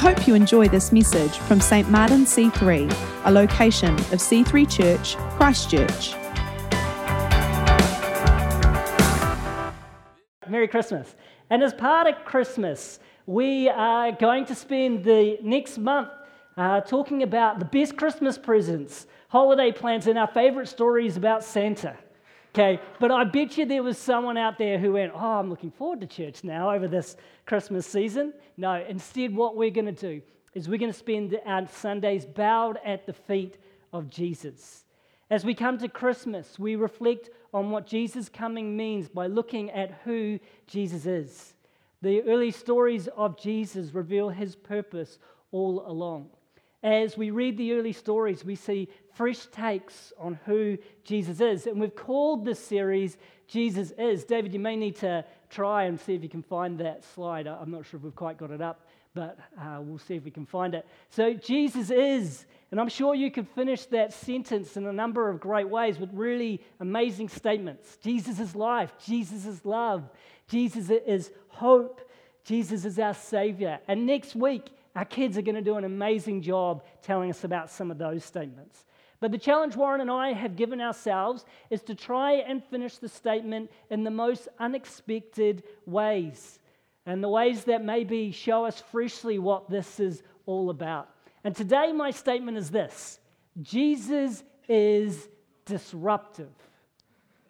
hope you enjoy this message from St. Martin C3, a location of C3 Church, Christchurch. Merry Christmas. And as part of Christmas, we are going to spend the next month uh, talking about the best Christmas presents, holiday plans, and our favorite stories about Santa. Okay, but I bet you there was someone out there who went, Oh, I'm looking forward to church now over this Christmas season. No, instead, what we're going to do is we're going to spend our Sundays bowed at the feet of Jesus. As we come to Christmas, we reflect on what Jesus' coming means by looking at who Jesus is. The early stories of Jesus reveal his purpose all along. As we read the early stories, we see fresh takes on who Jesus is. And we've called this series Jesus Is. David, you may need to try and see if you can find that slide. I'm not sure if we've quite got it up, but uh, we'll see if we can find it. So, Jesus is. And I'm sure you could finish that sentence in a number of great ways with really amazing statements. Jesus is life. Jesus is love. Jesus is hope. Jesus is our Savior. And next week, our kids are going to do an amazing job telling us about some of those statements. But the challenge Warren and I have given ourselves is to try and finish the statement in the most unexpected ways and the ways that maybe show us freshly what this is all about. And today, my statement is this Jesus is disruptive.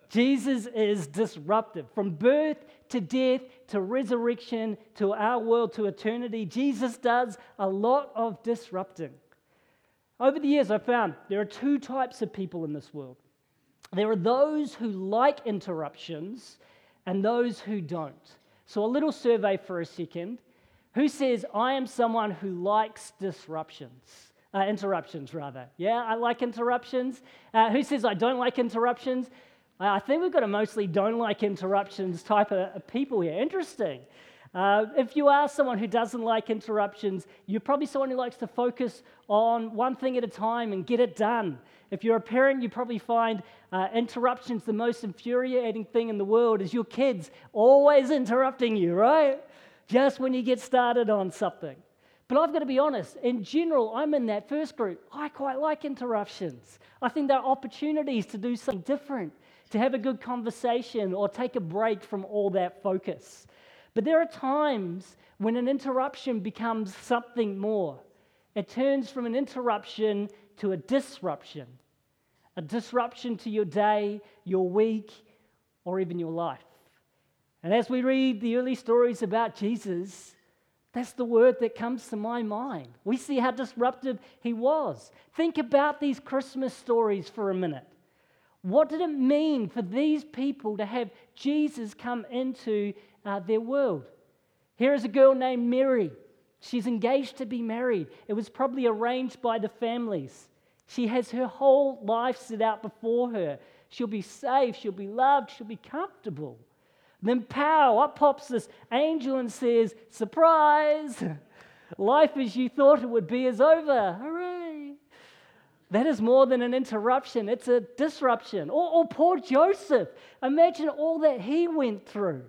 Jesus is disruptive. From birth to death to resurrection to our world to eternity, Jesus does a lot of disrupting. Over the years, I've found there are two types of people in this world there are those who like interruptions and those who don't. So, a little survey for a second. Who says, I am someone who likes disruptions? Uh, interruptions, rather. Yeah, I like interruptions. Uh, who says, I don't like interruptions? I think we've got a mostly don't like interruptions type of people here. Interesting. Uh, if you are someone who doesn't like interruptions, you're probably someone who likes to focus on one thing at a time and get it done. If you're a parent, you probably find uh, interruptions the most infuriating thing in the world is your kids always interrupting you, right? Just when you get started on something. But I've got to be honest, in general, I'm in that first group. I quite like interruptions. I think there are opportunities to do something different to have a good conversation or take a break from all that focus. But there are times when an interruption becomes something more. It turns from an interruption to a disruption, a disruption to your day, your week, or even your life. And as we read the early stories about Jesus, that's the word that comes to my mind. We see how disruptive he was. Think about these Christmas stories for a minute. What did it mean for these people to have Jesus come into uh, their world? Here is a girl named Mary. She's engaged to be married. It was probably arranged by the families. She has her whole life set out before her. She'll be safe, she'll be loved, she'll be comfortable. Then, pow, up pops this angel and says, Surprise! Life as you thought it would be is over. Hooray! That is more than an interruption, it's a disruption. Or, or, poor Joseph. Imagine all that he went through.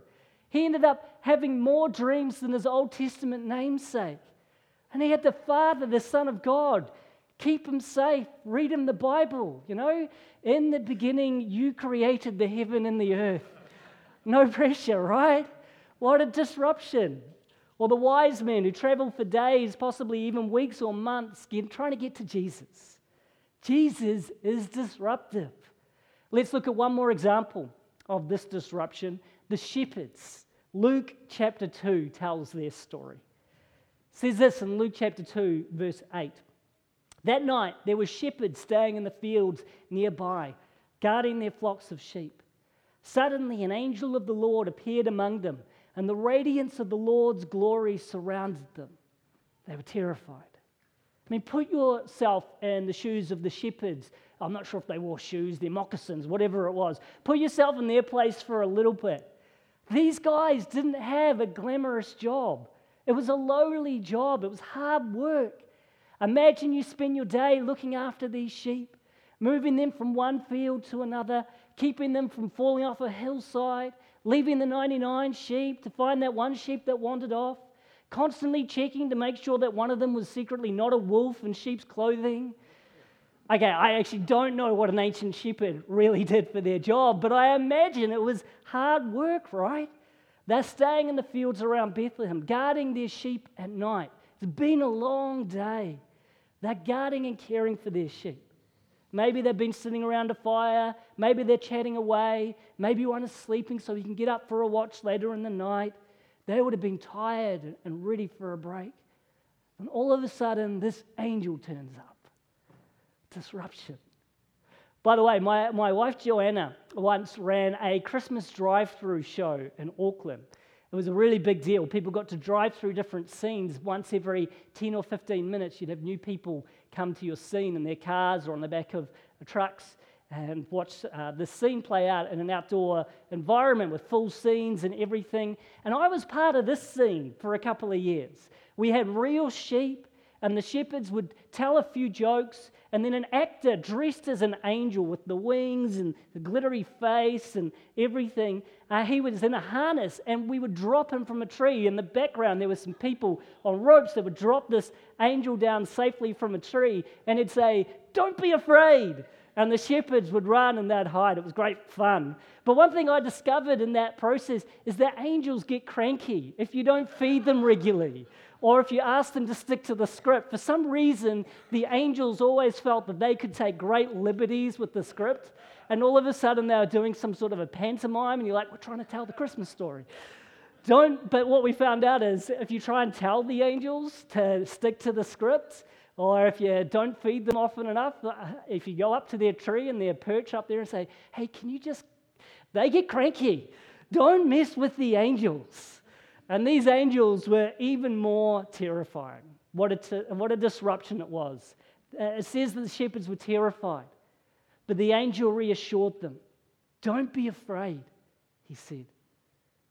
He ended up having more dreams than his Old Testament namesake. And he had the Father, the Son of God, keep him safe, read him the Bible. You know, in the beginning, you created the heaven and the earth. No pressure, right? What a disruption. Or the wise men who traveled for days, possibly even weeks or months, trying to get to Jesus. Jesus is disruptive. Let's look at one more example of this disruption the shepherds. Luke chapter 2 tells their story. It says this in Luke chapter 2, verse 8. That night there were shepherds staying in the fields nearby, guarding their flocks of sheep. Suddenly an angel of the Lord appeared among them, and the radiance of the Lord's glory surrounded them. They were terrified. I mean, put yourself in the shoes of the shepherds. I'm not sure if they wore shoes, their moccasins, whatever it was. Put yourself in their place for a little bit. These guys didn't have a glamorous job, it was a lowly job, it was hard work. Imagine you spend your day looking after these sheep, moving them from one field to another, keeping them from falling off a hillside, leaving the 99 sheep to find that one sheep that wandered off constantly checking to make sure that one of them was secretly not a wolf in sheep's clothing. Okay, I actually don't know what an ancient shepherd really did for their job, but I imagine it was hard work, right? They're staying in the fields around Bethlehem, guarding their sheep at night. It's been a long day. They're guarding and caring for their sheep. Maybe they've been sitting around a fire. Maybe they're chatting away. Maybe one is sleeping so he can get up for a watch later in the night. They would have been tired and ready for a break. And all of a sudden, this angel turns up. Disruption. By the way, my, my wife Joanna once ran a Christmas drive through show in Auckland. It was a really big deal. People got to drive through different scenes once every 10 or 15 minutes. You'd have new people come to your scene in their cars or on the back of trucks and watch uh, the scene play out in an outdoor environment with full scenes and everything. And I was part of this scene for a couple of years. We had real sheep, and the shepherds would tell a few jokes, and then an actor dressed as an angel with the wings and the glittery face and everything, uh, he was in a harness, and we would drop him from a tree. In the background, there were some people on ropes that would drop this angel down safely from a tree, and he'd say, Don't be afraid and the shepherds would run and they'd hide. It was great fun. But one thing I discovered in that process is that angels get cranky if you don't feed them regularly or if you ask them to stick to the script. For some reason, the angels always felt that they could take great liberties with the script, and all of a sudden they were doing some sort of a pantomime, and you're like, we're trying to tell the Christmas story. Don't, but what we found out is if you try and tell the angels to stick to the script, or if you don't feed them often enough, uh, if you go up to their tree and their perch up there and say, hey, can you just, they get cranky. Don't mess with the angels. And these angels were even more terrifying. What a, what a disruption it was. Uh, it says that the shepherds were terrified, but the angel reassured them. Don't be afraid, he said.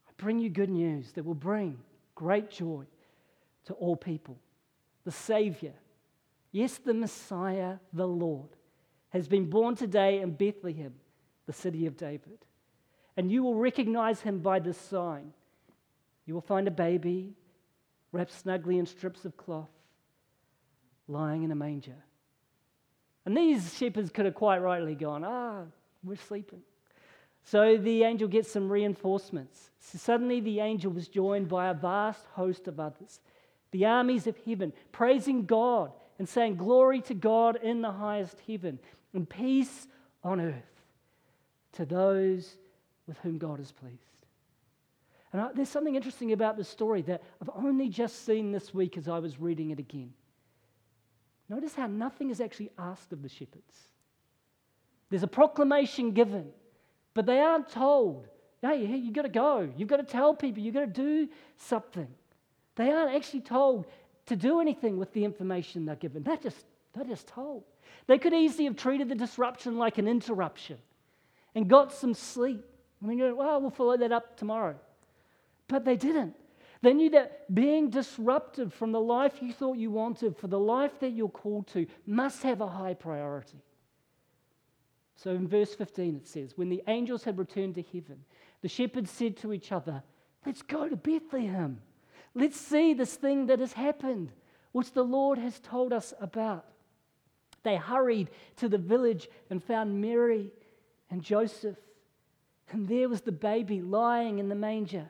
I bring you good news that will bring great joy to all people. The Savior Yes, the Messiah, the Lord, has been born today in Bethlehem, the city of David. And you will recognize him by this sign. You will find a baby wrapped snugly in strips of cloth, lying in a manger. And these shepherds could have quite rightly gone, Ah, we're sleeping. So the angel gets some reinforcements. So suddenly the angel was joined by a vast host of others, the armies of heaven, praising God and saying, Glory to God in the highest heaven, and peace on earth to those with whom God is pleased. And I, there's something interesting about this story that I've only just seen this week as I was reading it again. Notice how nothing is actually asked of the shepherds. There's a proclamation given, but they aren't told, hey, hey you've got to go. You've got to tell people. You've got to do something. They aren't actually told, to do anything with the information they're given. They're just, they're just told. They could easily have treated the disruption like an interruption and got some sleep. I mean, well, we'll follow that up tomorrow. But they didn't. They knew that being disrupted from the life you thought you wanted, for the life that you're called to, must have a high priority. So in verse 15 it says, When the angels had returned to heaven, the shepherds said to each other, Let's go to Bethlehem Let's see this thing that has happened, which the Lord has told us about. They hurried to the village and found Mary and Joseph. And there was the baby lying in the manger.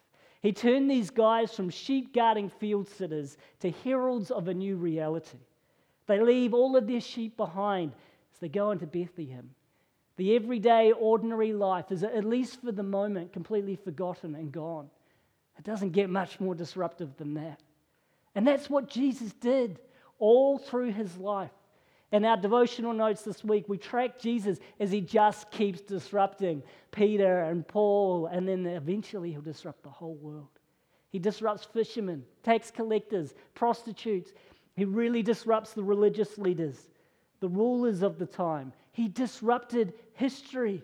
He turned these guys from sheep guarding field sitters to heralds of a new reality. They leave all of their sheep behind as they go into Bethlehem. The everyday, ordinary life is, at least for the moment, completely forgotten and gone. It doesn't get much more disruptive than that. And that's what Jesus did all through his life. In our devotional notes this week, we track Jesus as he just keeps disrupting Peter and Paul, and then eventually he'll disrupt the whole world. He disrupts fishermen, tax collectors, prostitutes. He really disrupts the religious leaders, the rulers of the time. He disrupted history.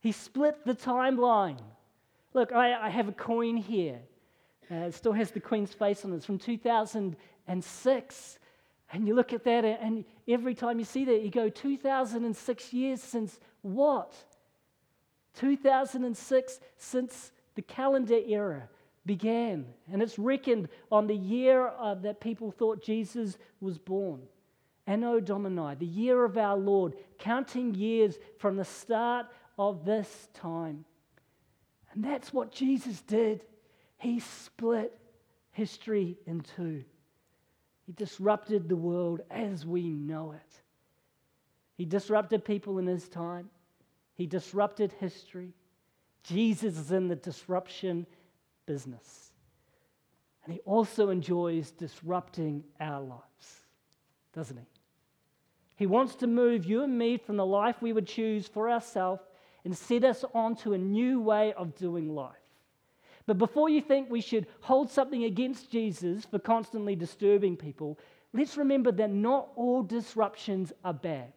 He split the timeline. Look, I, I have a coin here. Uh, it still has the Queen's face on it. It's from 2006. And you look at that, and every time you see that, you go, 2006 years since what? 2006 since the calendar era began. And it's reckoned on the year uh, that people thought Jesus was born. Anno Domini, the year of our Lord, counting years from the start of this time. And that's what Jesus did. He split history in two. He disrupted the world as we know it. He disrupted people in his time. He disrupted history. Jesus is in the disruption business. And he also enjoys disrupting our lives, doesn't he? He wants to move you and me from the life we would choose for ourselves and set us onto a new way of doing life. But before you think we should hold something against Jesus for constantly disturbing people, let's remember that not all disruptions are bad.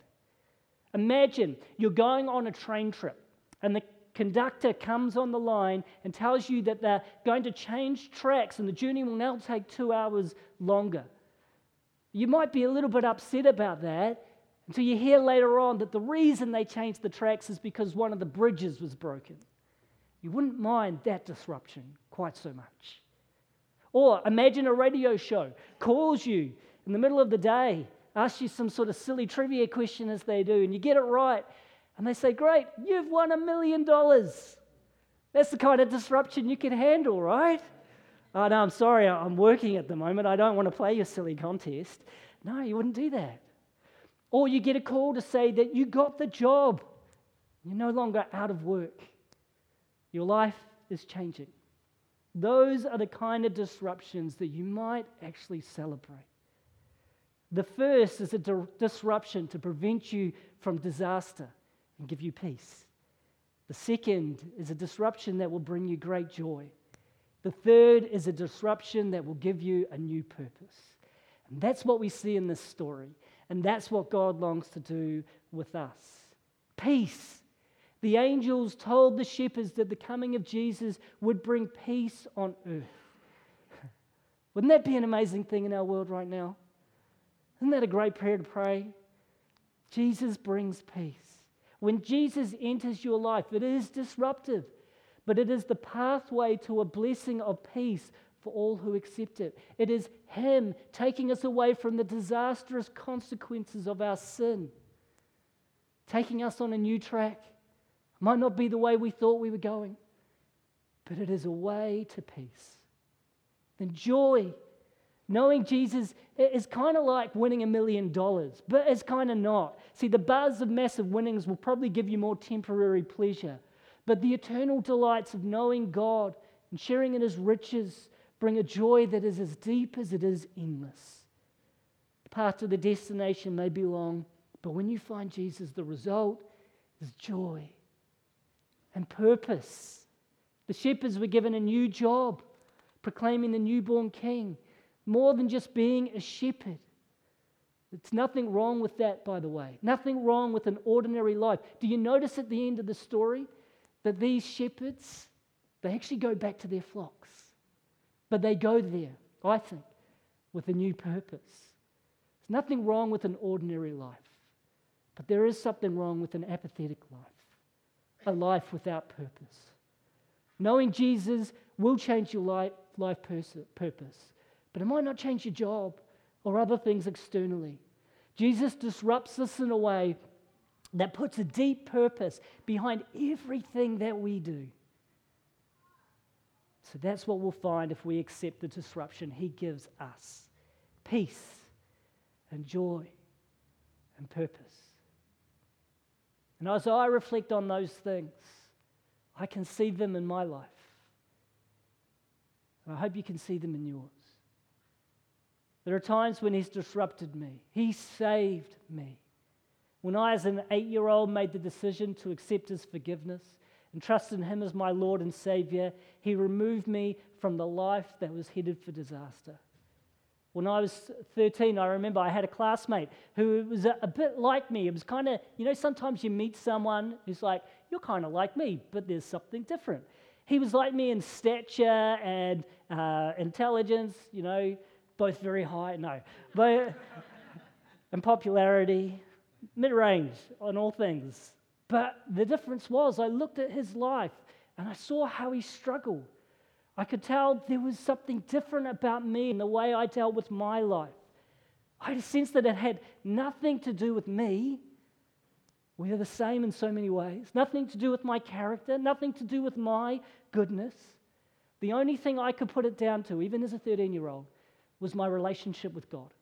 Imagine you're going on a train trip and the conductor comes on the line and tells you that they're going to change tracks and the journey will now take two hours longer. You might be a little bit upset about that until you hear later on that the reason they changed the tracks is because one of the bridges was broken. You wouldn't mind that disruption quite so much. Or imagine a radio show calls you in the middle of the day, asks you some sort of silly trivia question as they do, and you get it right, and they say, Great, you've won a million dollars. That's the kind of disruption you can handle, right? Oh, no, I'm sorry, I'm working at the moment. I don't want to play your silly contest. No, you wouldn't do that. Or you get a call to say that you got the job. You're no longer out of work. Your life is changing. Those are the kind of disruptions that you might actually celebrate. The first is a di- disruption to prevent you from disaster and give you peace. The second is a disruption that will bring you great joy. The third is a disruption that will give you a new purpose. And that's what we see in this story. And that's what God longs to do with us. Peace. The angels told the shepherds that the coming of Jesus would bring peace on earth. Wouldn't that be an amazing thing in our world right now? Isn't that a great prayer to pray? Jesus brings peace. When Jesus enters your life, it is disruptive, but it is the pathway to a blessing of peace for all who accept it. It is Him taking us away from the disastrous consequences of our sin, taking us on a new track. Might not be the way we thought we were going, but it is a way to peace. Then joy. Knowing Jesus is kind of like winning a million dollars, but it's kind of not. See, the buzz of massive winnings will probably give you more temporary pleasure, but the eternal delights of knowing God and sharing in His riches bring a joy that is as deep as it is endless. The path to the destination may be long, but when you find Jesus, the result is joy and purpose. The shepherds were given a new job, proclaiming the newborn king, more than just being a shepherd. It's nothing wrong with that, by the way. Nothing wrong with an ordinary life. Do you notice at the end of the story that these shepherds, they actually go back to their flocks? But they go there, I think, with a new purpose. There's nothing wrong with an ordinary life, but there is something wrong with an apathetic life, a life without purpose. Knowing Jesus will change your life, life purpose, but it might not change your job or other things externally. Jesus disrupts us in a way that puts a deep purpose behind everything that we do. So that's what we'll find if we accept the disruption He gives us peace and joy and purpose. And as I reflect on those things, I can see them in my life. And I hope you can see them in yours. There are times when He's disrupted me, He saved me. When I, as an eight year old, made the decision to accept His forgiveness, and trust in Him as my Lord and Savior, He removed me from the life that was headed for disaster. When I was 13, I remember I had a classmate who was a, a bit like me. It was kind of, you know, sometimes you meet someone who's like, you're kind of like me, but there's something different. He was like me in stature and uh, intelligence, you know, both very high, no, but and popularity, mid range on all things. But the difference was, I looked at his life and I saw how he struggled. I could tell there was something different about me in the way I dealt with my life. I had a sense that it had nothing to do with me. We are the same in so many ways. Nothing to do with my character, nothing to do with my goodness. The only thing I could put it down to, even as a 13 year old, was my relationship with God.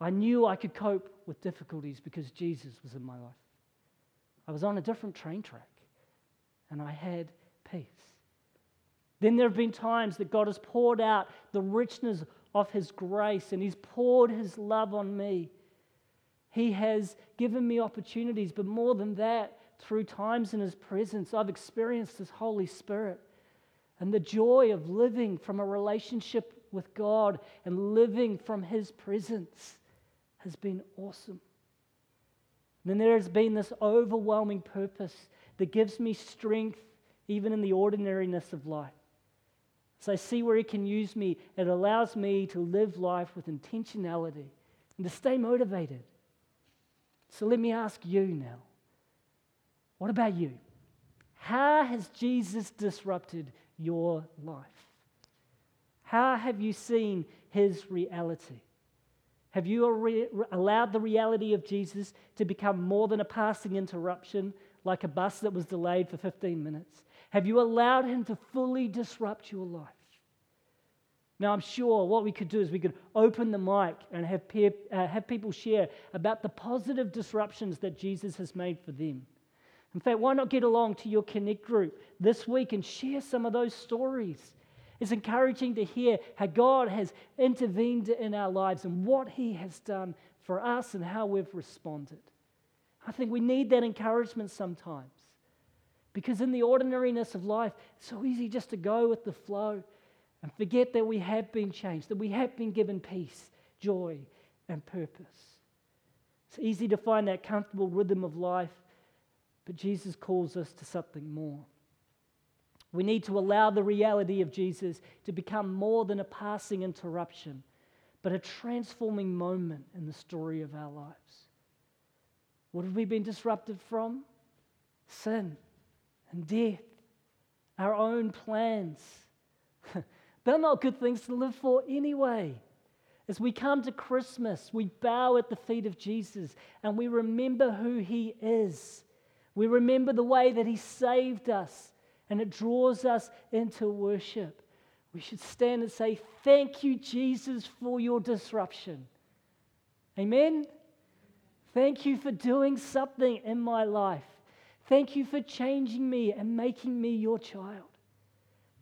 I knew I could cope with difficulties because Jesus was in my life. I was on a different train track and I had peace. Then there have been times that God has poured out the richness of His grace and He's poured His love on me. He has given me opportunities, but more than that, through times in His presence, I've experienced His Holy Spirit and the joy of living from a relationship with God and living from His presence has been awesome. And then there has been this overwhelming purpose that gives me strength even in the ordinariness of life. So I see where He can use me. It allows me to live life with intentionality and to stay motivated. So let me ask you now what about you? How has Jesus disrupted your life? How have you seen His reality? Have you allowed the reality of Jesus to become more than a passing interruption, like a bus that was delayed for 15 minutes? Have you allowed him to fully disrupt your life? Now, I'm sure what we could do is we could open the mic and have, peer, uh, have people share about the positive disruptions that Jesus has made for them. In fact, why not get along to your Connect group this week and share some of those stories? It's encouraging to hear how God has intervened in our lives and what He has done for us and how we've responded. I think we need that encouragement sometimes. Because in the ordinariness of life, it's so easy just to go with the flow and forget that we have been changed, that we have been given peace, joy, and purpose. It's easy to find that comfortable rhythm of life, but Jesus calls us to something more. We need to allow the reality of Jesus to become more than a passing interruption, but a transforming moment in the story of our lives. What have we been disrupted from? Sin and death, our own plans. They're not good things to live for anyway. As we come to Christmas, we bow at the feet of Jesus and we remember who he is. We remember the way that he saved us and it draws us into worship. We should stand and say, Thank you, Jesus, for your disruption. Amen? Thank you for doing something in my life. Thank you for changing me and making me your child.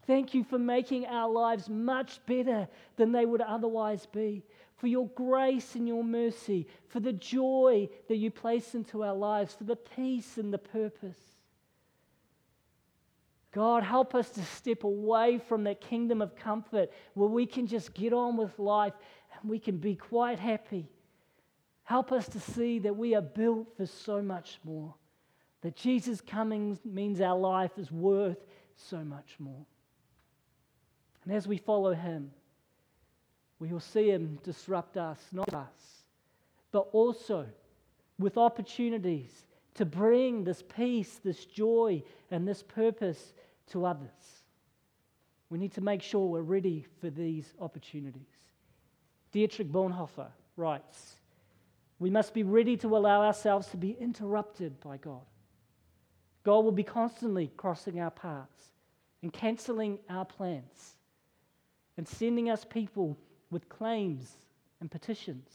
Thank you for making our lives much better than they would otherwise be. For your grace and your mercy, for the joy that you place into our lives, for the peace and the purpose. God, help us to step away from that kingdom of comfort where we can just get on with life and we can be quite happy. Help us to see that we are built for so much more that Jesus coming means our life is worth so much more. And as we follow him, we will see him disrupt us, not us, but also with opportunities to bring this peace, this joy, and this purpose to others. We need to make sure we're ready for these opportunities. Dietrich Bonhoeffer writes We must be ready to allow ourselves to be interrupted by God. God will be constantly crossing our paths and cancelling our plans and sending us people with claims and petitions.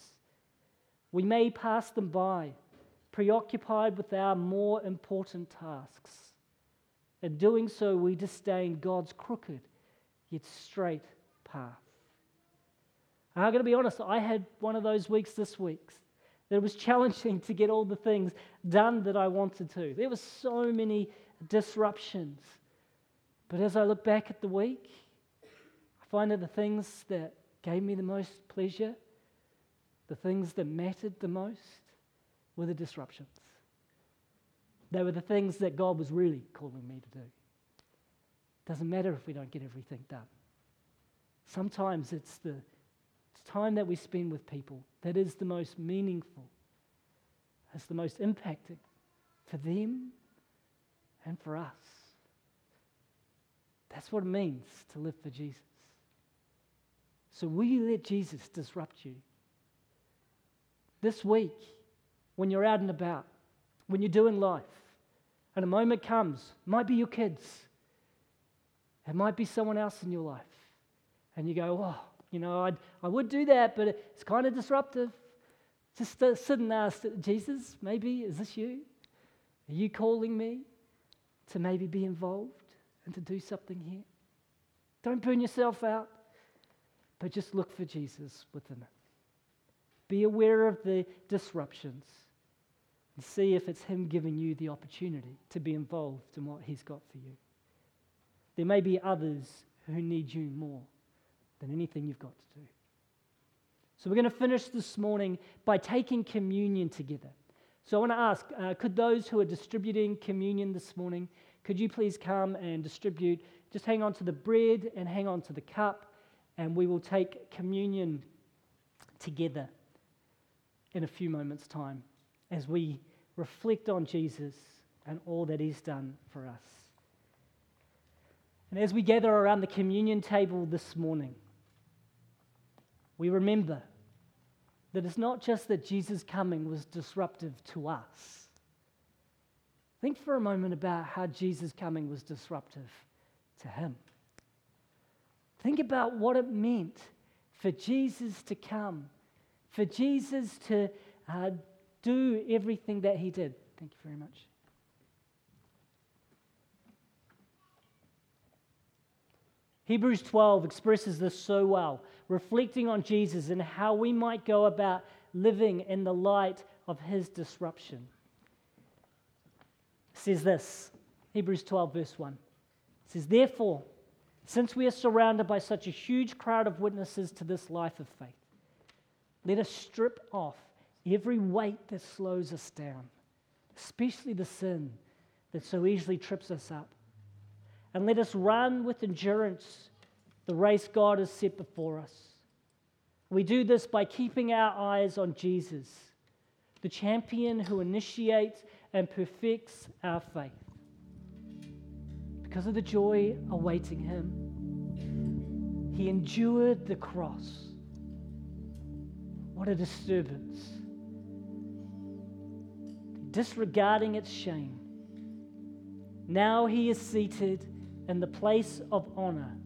We may pass them by, preoccupied with our more important tasks. In doing so, we disdain God's crooked yet straight path. I'm going to be honest, I had one of those weeks this week that it was challenging to get all the things done that I wanted to. There were so many disruptions. But as I look back at the week, I find that the things that gave me the most pleasure, the things that mattered the most, were the disruptions. They were the things that God was really calling me to do. Doesn't matter if we don't get everything done. Sometimes it's the time that we spend with people that is the most meaningful, that's the most impacting for them and for us. That's what it means to live for Jesus. So, will you let Jesus disrupt you? This week, when you're out and about, when you're doing life, and a moment comes, might be your kids, it might be someone else in your life, and you go, Oh, you know, I'd, I would do that, but it's kind of disruptive. Just uh, sit and ask Jesus, maybe, is this you? Are you calling me to maybe be involved and to do something here? Don't burn yourself out, but just look for Jesus within it. Be aware of the disruptions and see if it's Him giving you the opportunity to be involved in what He's got for you. There may be others who need you more than anything you've got to do. So, we're going to finish this morning by taking communion together. So, I want to ask uh, could those who are distributing communion this morning, could you please come and distribute? Just hang on to the bread and hang on to the cup, and we will take communion together in a few moments' time as we reflect on Jesus and all that He's done for us. And as we gather around the communion table this morning, we remember that it's not just that Jesus' coming was disruptive to us. Think for a moment about how Jesus' coming was disruptive to him. Think about what it meant for Jesus to come, for Jesus to uh, do everything that he did. Thank you very much. Hebrews 12 expresses this so well, reflecting on Jesus and how we might go about living in the light of his disruption. It says this Hebrews 12, verse 1. It says, Therefore, since we are surrounded by such a huge crowd of witnesses to this life of faith, let us strip off every weight that slows us down, especially the sin that so easily trips us up and let us run with endurance the race God has set before us. We do this by keeping our eyes on Jesus, the champion who initiates and perfects our faith. Because of the joy awaiting him, he endured the cross. What a disturbance. Disregarding its shame. Now he is seated in the place of honor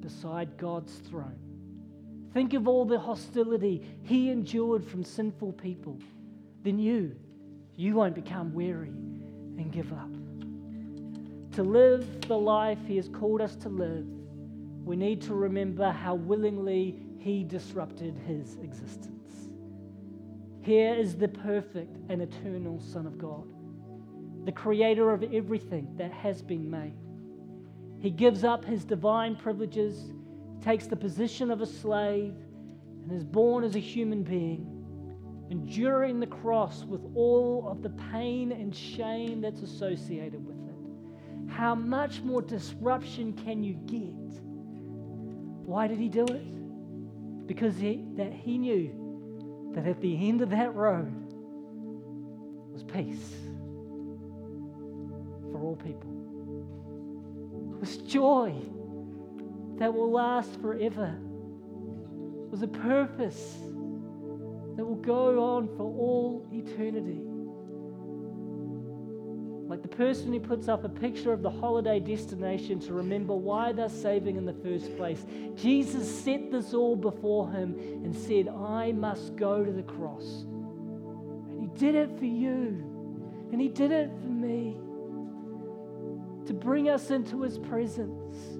beside God's throne. Think of all the hostility he endured from sinful people. Then you, you won't become weary and give up. To live the life he has called us to live, we need to remember how willingly he disrupted his existence. Here is the perfect and eternal Son of God, the creator of everything that has been made. He gives up his divine privileges, takes the position of a slave, and is born as a human being, enduring the cross with all of the pain and shame that's associated with it. How much more disruption can you get? Why did he do it? Because he, that he knew that at the end of that road was peace for all people was joy that will last forever, was a purpose that will go on for all eternity. Like the person who puts up a picture of the holiday destination to remember why they're saving in the first place. Jesus set this all before him and said, I must go to the cross. And he did it for you, and he did it for me to bring us into his presence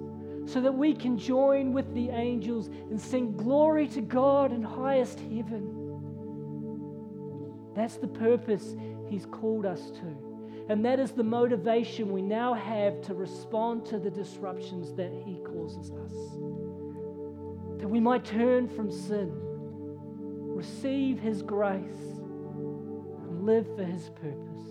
so that we can join with the angels and sing glory to God in highest heaven. That's the purpose he's called us to. And that is the motivation we now have to respond to the disruptions that He causes us. That we might turn from sin, receive His grace, and live for His purpose.